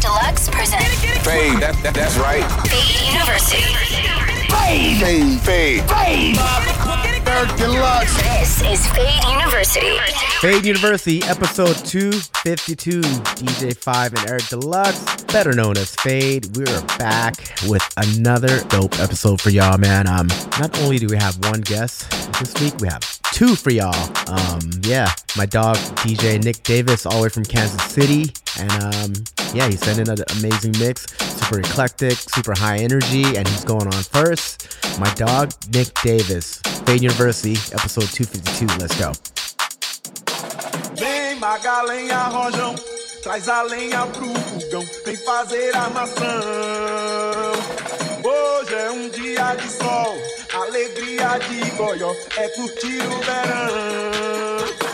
Eric Deluxe presents Fade, that, that, that's right. Fade University. Fade, fade, fade. Eric Deluxe. This is Fade University. Fade University, episode 252. DJ Five and Eric Deluxe, better known as Fade. We're back with another dope episode for y'all, man. Um, not only do we have one guest this week, we have two for y'all. Um, yeah, my dog DJ Nick Davis, all the way from Kansas City, and um, yeah, he sent in an amazing mix, super eclectic, super high energy, and he's going on first. My dog Nick Davis, Fade University, episode 252. Let's go. Vem rojão, traz a lenha pro fogão, vem fazer armação. Hoje é um dia de sol, alegria de goió, é curtir o verão.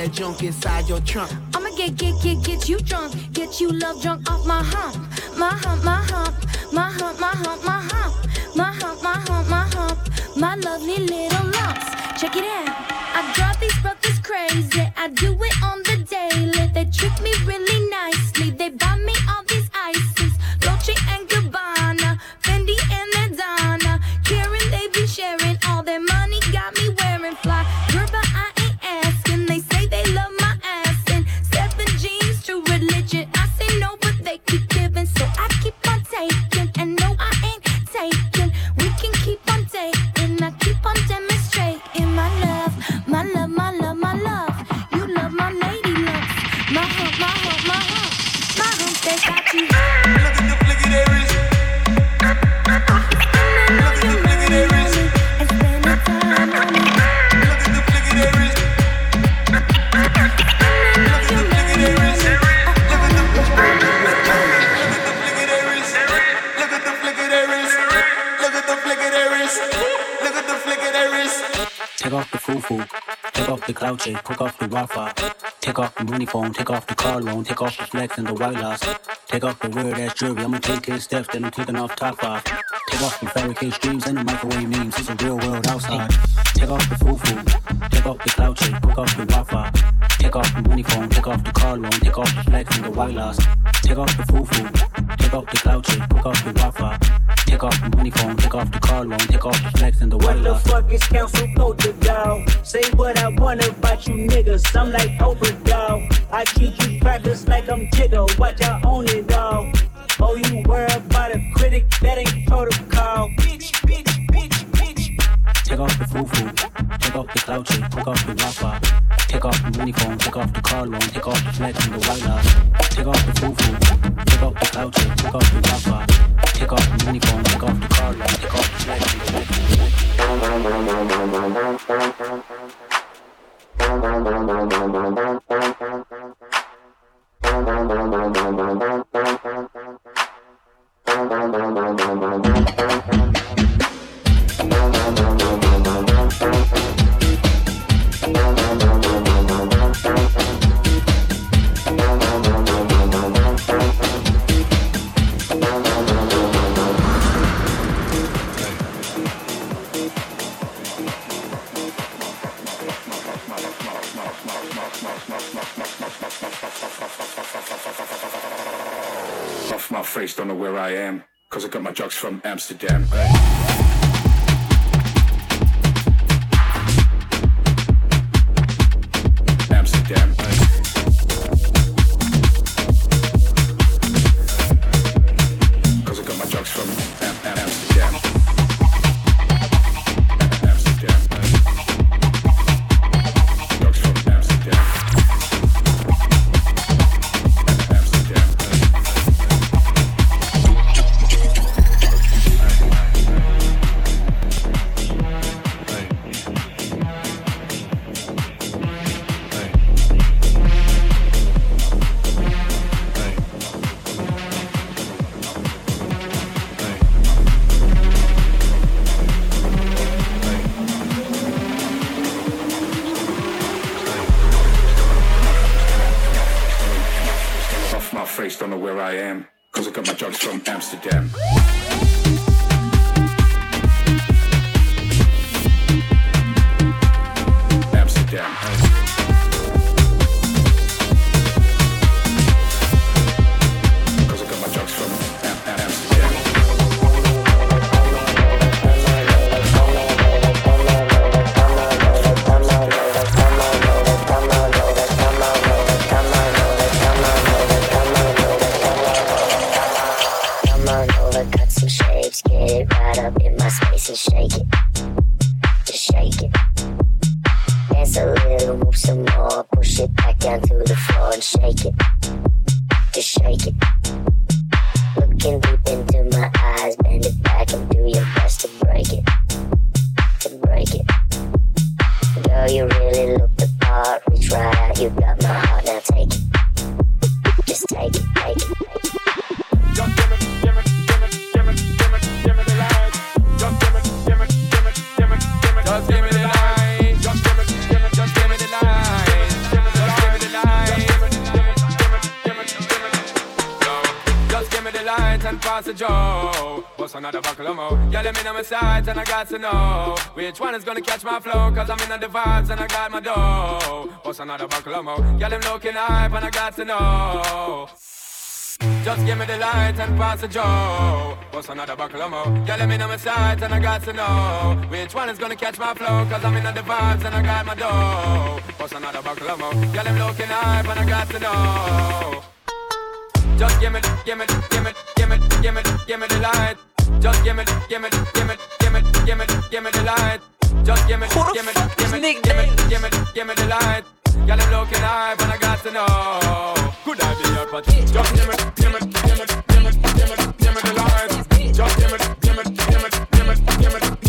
that junk inside your trunk. I'ma get, get, get, get you drunk. Get you love drunk off my hump. My hump, my hump. My hump, my hump, my hump. My hump, my hump, my hump. My lovely little. Money phone, take off the car loan, take off the flex and the white loss, take off the weird ass jewelry, I'ma take his steps, then I'm taking off top five, take off the fabricate streams and the microwave memes, it's a real world outside, take off the foo-foo, take off the cloud chase, take off the Wi-Fi, take off the money phone, take off the car loan, take off the flex and the white loss, take off the foo-foo, take off the cloud chase, take off the Wi-Fi, take off the money phone, take off the car loan, take off the flex and the What the fuck is council culture, dog? Say what I want about you niggas. I'm like Oprah, dog. I treat you crackers like I'm Jigga. Watch I own it, dog. Oh, you worry about a critic? That ain't protocol. Bitch, bitch, bitch, bitch. Take off the foo-foo, take off the cloud chase, take off the Wi-Fi, take off the money phone, take off the car loan, take off the flex and the white loss, take off the foo-foo, take off the cloud chase, take off the Wi-Fi, Amsterdam. Another buckle of more? Yeah, them looking hype and I got to know. Just give me the light and pass the Joe. What's another buckle of more? Let me know my sights and I got to know which one is gonna catch my flow. Cause I'm in the vibes and I got my dough. What's another buckle of more? Yeah, them looking hype and I got to know. Just give me, give me, give me, give me, give me, give me the light. Just give me, give me, give me, give me, give me, give me the light. Just give me, give me, give me, give me, give me, give me the light. Girl, I'm looking hype and I got to know. Could I be your but Just give me, give me, give me, give me, give me, give me the light. Just give me, give me, give me, give me, give me, give me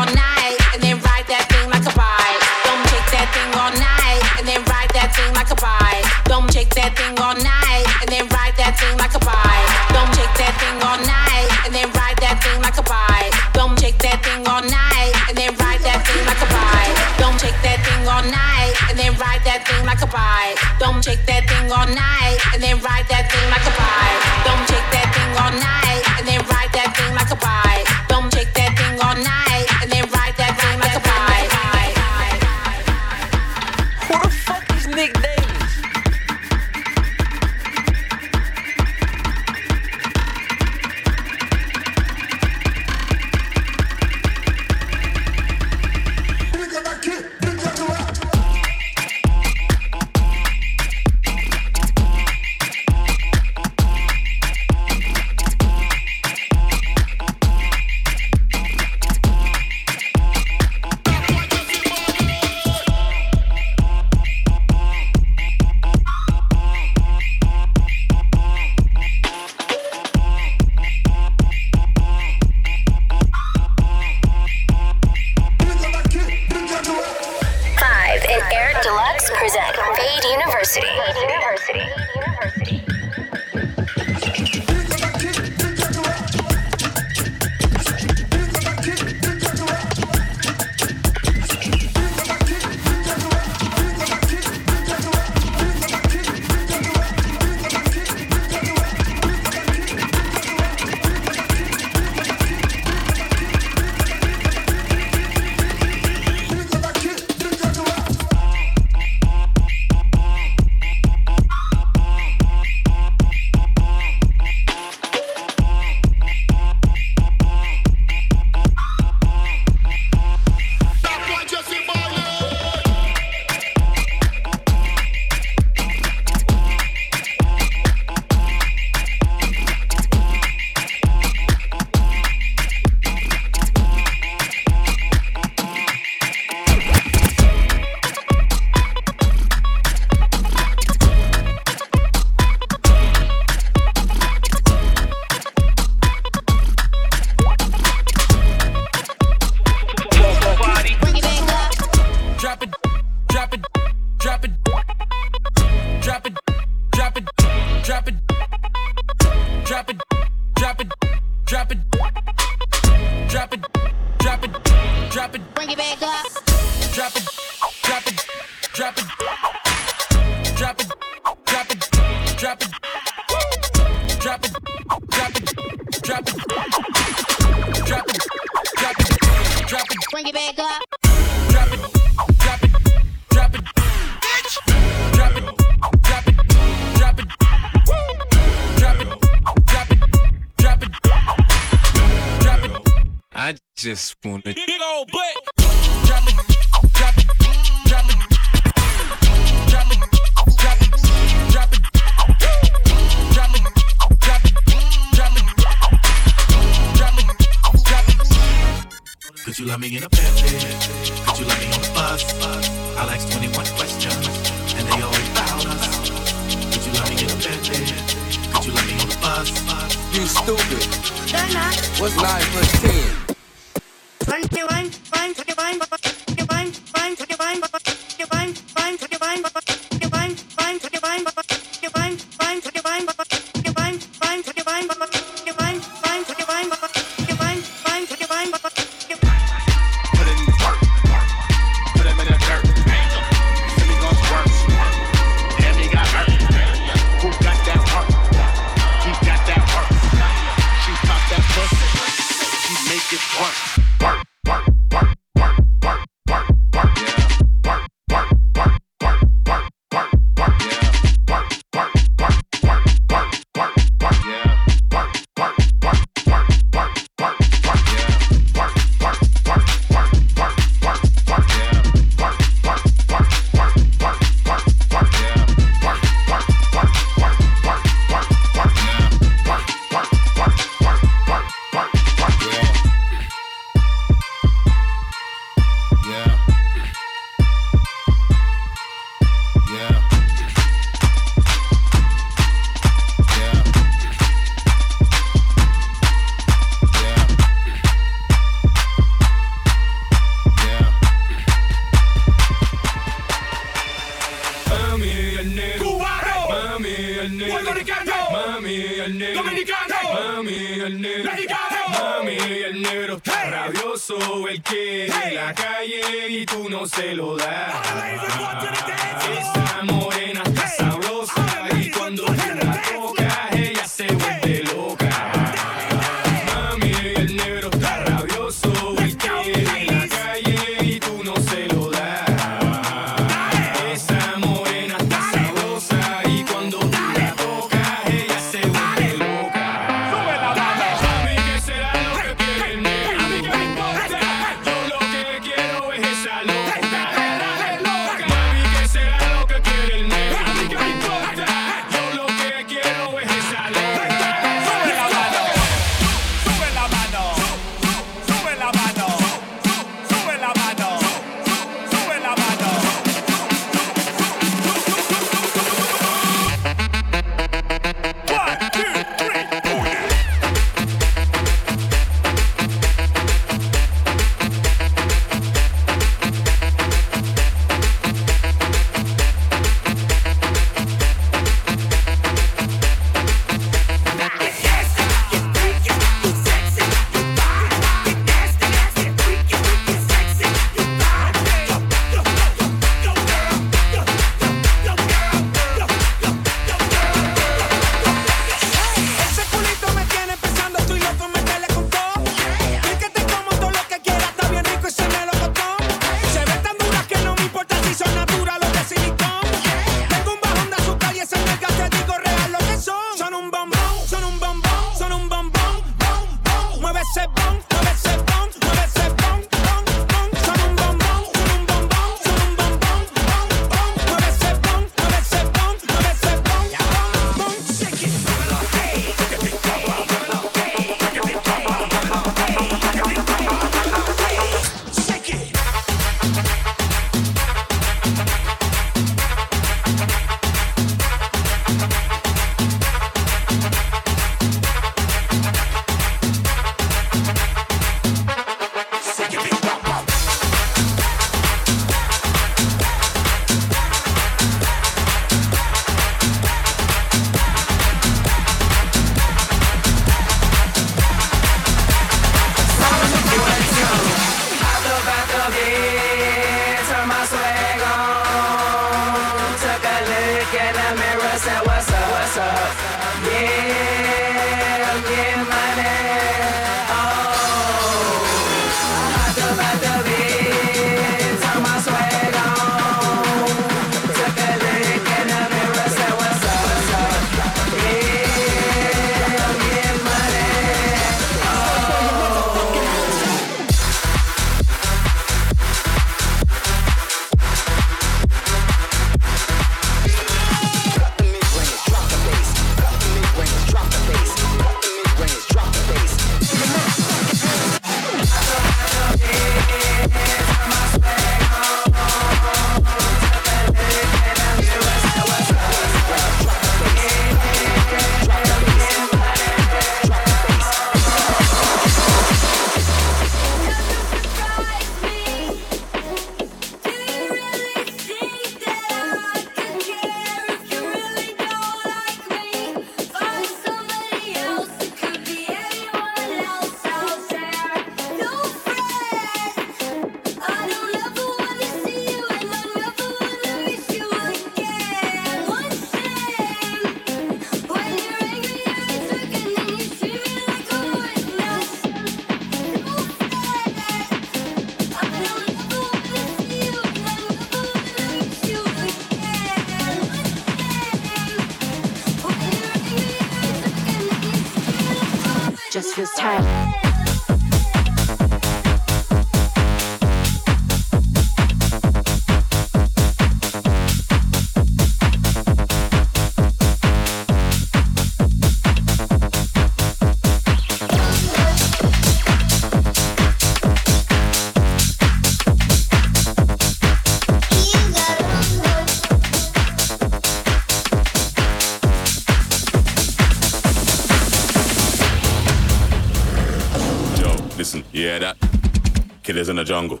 is in the jungle.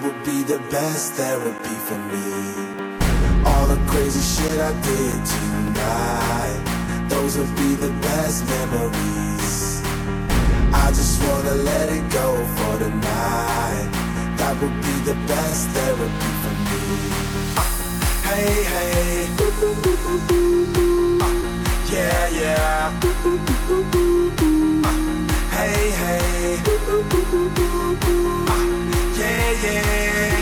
that would be the best therapy for me. All the crazy shit I did tonight, those would be the best memories. I just wanna let it go for the night. That would be the best therapy for me. Uh, hey, hey. Uh, yeah, yeah. Uh, hey, hey yeah.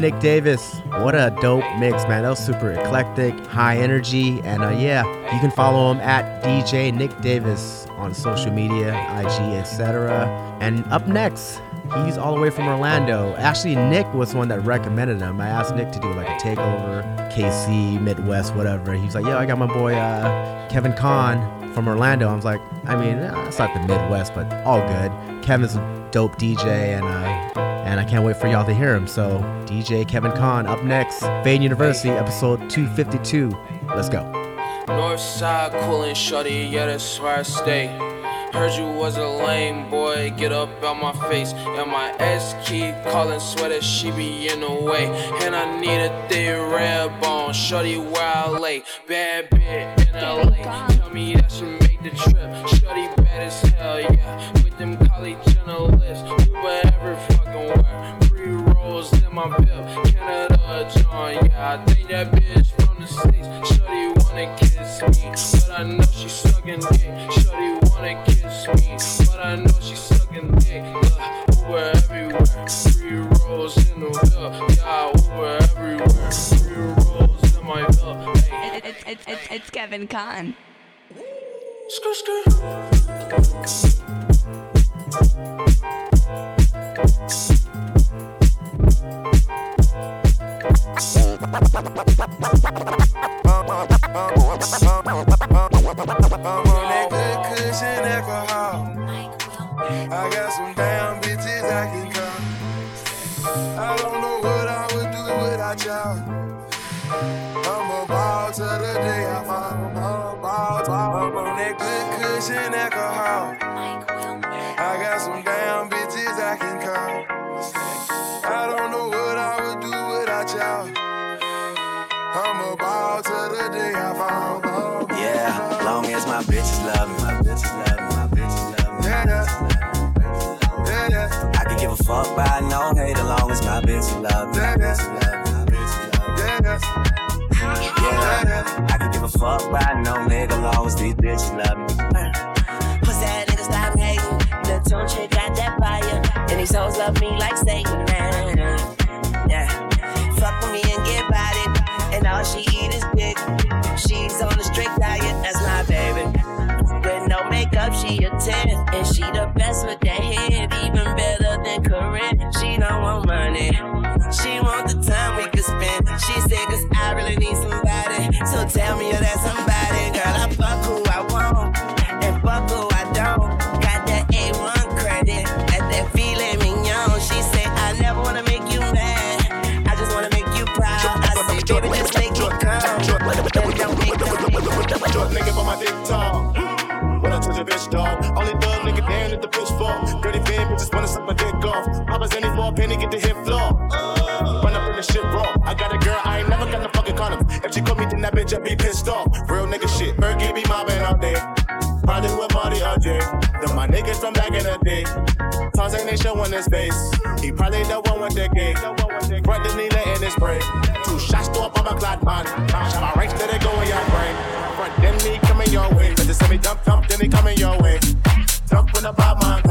Nick Davis. What a dope mix, man. That was super eclectic, high energy, and uh, yeah, you can follow him at DJ Nick Davis on social media, IG, etc. And up next, he's all the way from Orlando. Actually, Nick was one that recommended him. I asked Nick to do like a takeover, KC, Midwest, whatever. He was like, yo, I got my boy uh, Kevin Kahn from Orlando." I was like, "I mean, it's not the Midwest, but all good." Kevin's a dope DJ, and uh, and I can't wait for y'all to hear him. So, DJ Kevin Kahn up next, Fade University, episode 252. Let's go. Northside coolin' shorty, yeah, that's where I stay. Heard you was a lame boy, get up out my face. And my ex keep calling, swear that she be in the way. And I need a thick red bone, shorty where I lay. Bad bitch in LA, tell me that she make the trip. Shorty bad as hell, yeah. With them college journalists, Uber every fucking where. Free rolls in my Canada, John, yeah. I think that bitch from the States. Shorty wanna kiss me, but I know she sucking dick. Shorty wanna kiss me, but I know sucking dick. Look, everywhere, rolls in the. Yeah, everywhere, rolls in my. Hey. It, it, it, it, it's Kevin Kahn. Skr, skr. cushion alcohol. I got some damn bitches I can call. I can give a fuck by no hate as long as my bitches love me, my bitches love me, my bitches love me. Yeah, Yeah, I can give a fuck by no nigga long as these bitches love me. Pussy that nigga stop hating. The tune chick got that fire. And these hoes love me like Satan. Nah, She said, cause I really need somebody. So tell me you're that somebody. Girl, I fuck who I want. And fuck who I don't. Got that A1 credit. At that filet mignon. She said, I never wanna make you mad. I just wanna make you proud. I said, baby, just make me come. Don't make Short nigga for my dick tall. When I touch a bitch dog, only dub nigga down at the bitch fall. Dirty fan bitches wanna suck my dick off. Papa's any for a penny, get the hit If she call me, then that bitch, I be pissed off. Real nigga shit. Bergie be mobbing all day. Probably with Marty or Jay. Them my niggas from back in the day. Tarzan ain't showing his face. He probably the one with the gay. Front the needle in his spray. Two shots to on my clock man. Shot my right, let it go in your brain. Front then me coming your way. Cause they say me dump, dump, then he coming your way. Dump when the bad man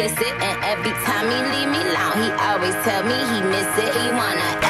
kiss it. And every time he leave me alone, he always tell me he miss it. He wanna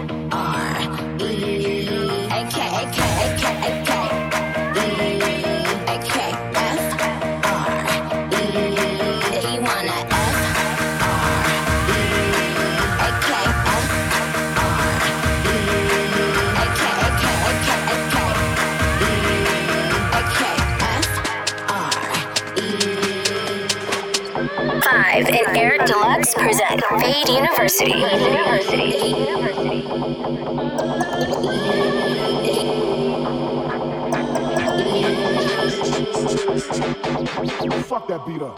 Five and Eric Deluxe present Fade University. Fuck that beat up.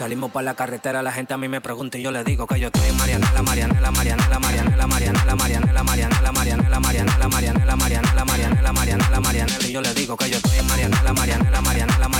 Salimos para la carretera, la gente a mí me pregunta y yo le digo que yo estoy en Marianela, Marianela, Marianela, Marianela, Marianela, Marianela, Marianela, Marianela, Marianela, Marianela, Marianela, Marianela, Marianela, Marianela, y yo le digo que yo estoy en Marianela, Marianela, Marianela, Marianela,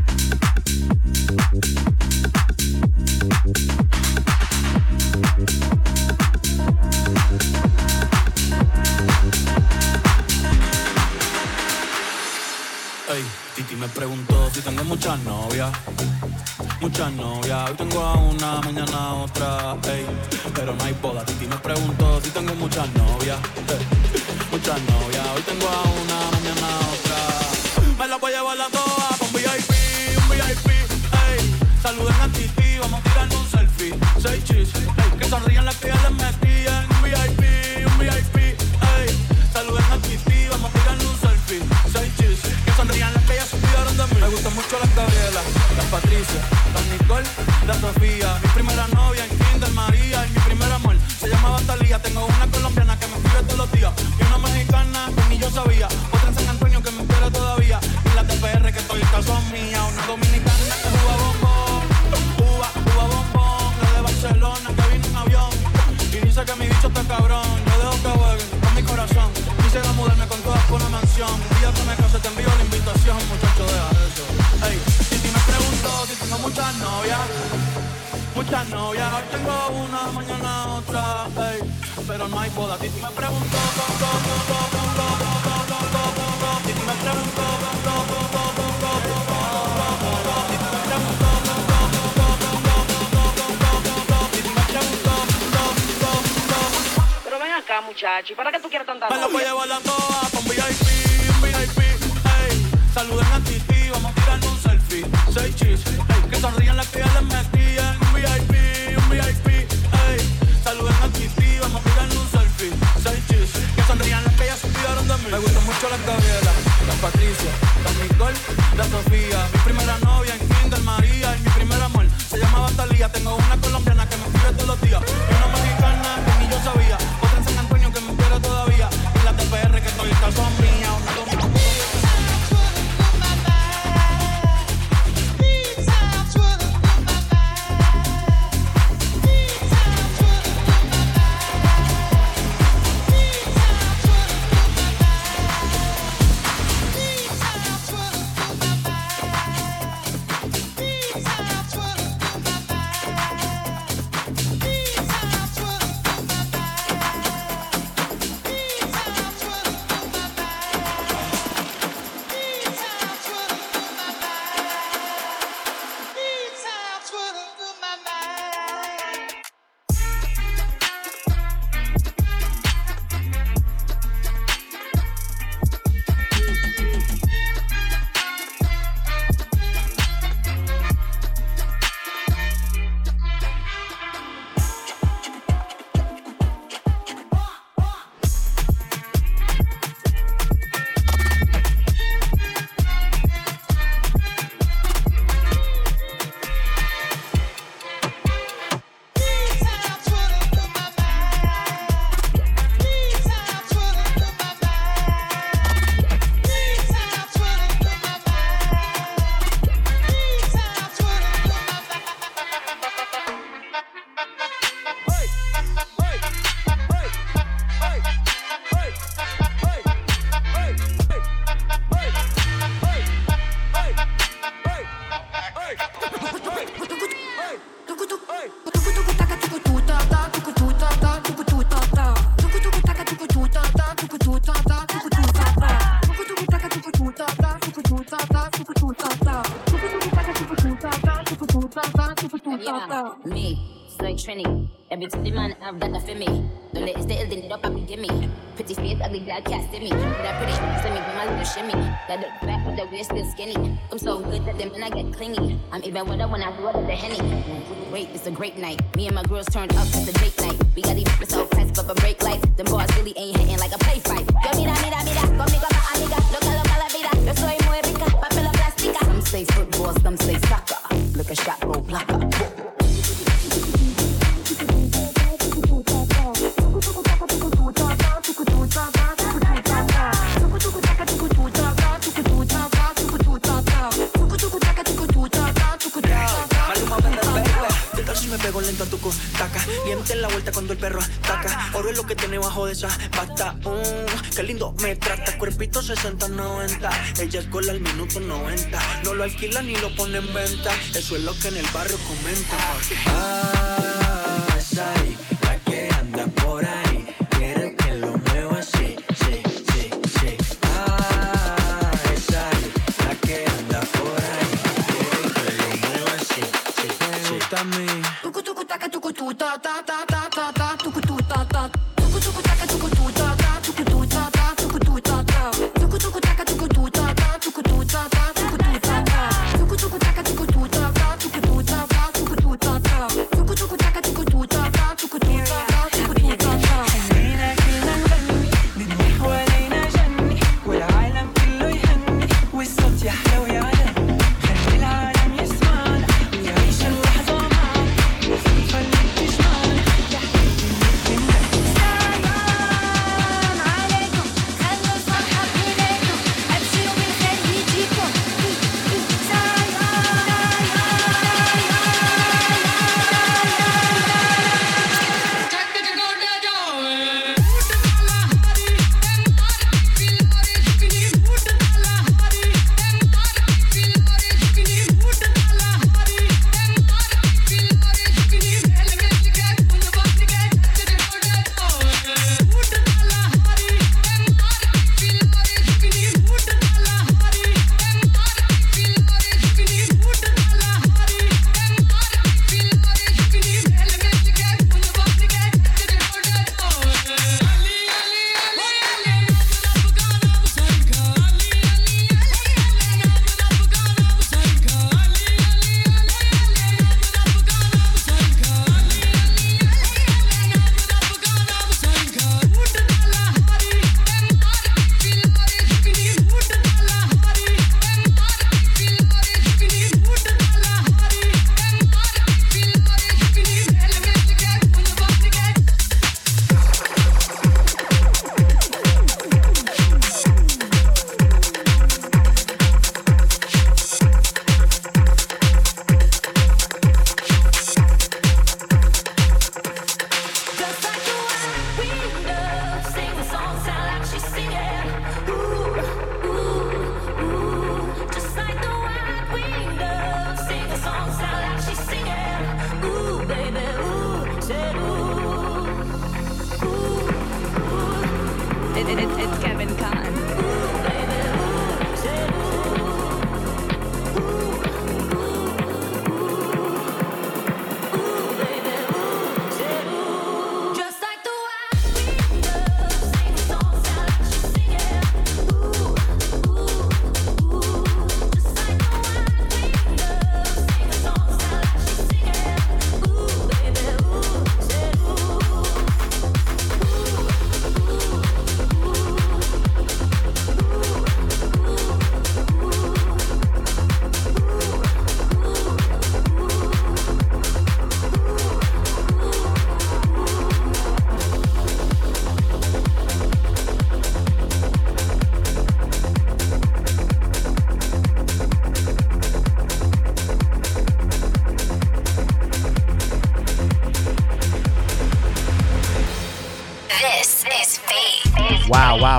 preguntó si tengo muchas novias. Muchas novias, hoy tengo a una, mañana otra, ey, pero no hay boda. Titi me preguntó si tengo muchas novias. muchas novias, hoy tengo a una, mañana otra. Me la voy a llevar la toa un VIP, un VIP, ey. Saluden a Titi, vamos a tirarnos un selfie. Seis chis, ey, que sonrían las que. Gustan mucho las Gabriela, las Patricia, las Nicole, las Sofía. Mi primera novia en Kinder María y mi primer amor se llamaba Talía. Tengo una colombiana que me escribe todos los días y una mexicana que ni yo sabía. Otra en San Antonio que me espera todavía y la TPR que estoy en casa mía. Una dominicana que juega bombón, Cuba, Cuba bombón. La de Barcelona que vino en avión y dice que mi bicho está cabrón. Yo dejo que jueguen con mi corazón. Quisiera mudarme con por una mansión. Un día que me case te envío la invitación, muchacho, deja eso. Ey, Titi me preguntó si tengo muchas novias. Muchas novias, hoy tengo una, mañana otra, ey, pero no hay boda. Titi me preguntó, go, go, go, muchacho, ¿y para qué tú quieres tanta Me la voy a llevar la toa pa' un VIP, un VIP, ey. Saluden a Titi, vamos a tirarnos un selfie. Seis chis, ey. Que sonrían las que ya les metían. Un VIP, un VIP, ey. Saluden a Titi, vamos a tirarnos un selfie. Seis chis, que sonrían las que ya se olvidaron de mí. Me gustan mucho las Gabriela, las Patricia, las Nicole, las Sofía. Mi primera novia en Kinder María y mi primer amor se llamaba Talía. Tengo una colombiana que me escribe todos los días y una mexicana I'm even when I do it the henny. Wait, it's a great night. Me and my girls turned up, it's a date 60, 90. Ella es cola al minuto 90. No lo alquila ni lo pone en venta. Eso es lo que en el barrio comentan. Ah.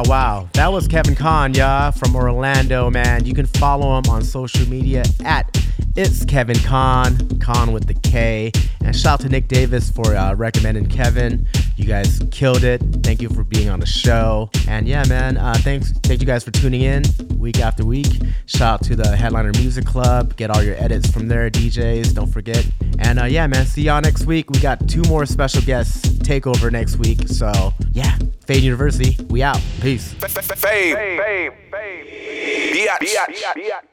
Wow, wow. That was Kevin Kahn, y'all, from Orlando, man. You can follow him on social media at It's Kevin Kahn, Kahn with the K. And shout out to Nick Davis for uh, recommending Kevin. You guys killed it. Thank you for being on the show. And yeah, man, uh, thanks. Thank you guys for tuning in week after week. Shout out to the Headliner Music Club. Get all your edits from there, DJs. Don't forget. And uh, yeah, man, see y'all next week. We got two more special guests takeover next week. So yeah, Fade University, we out. Peace. Fade. Fade. Fade. Biatch.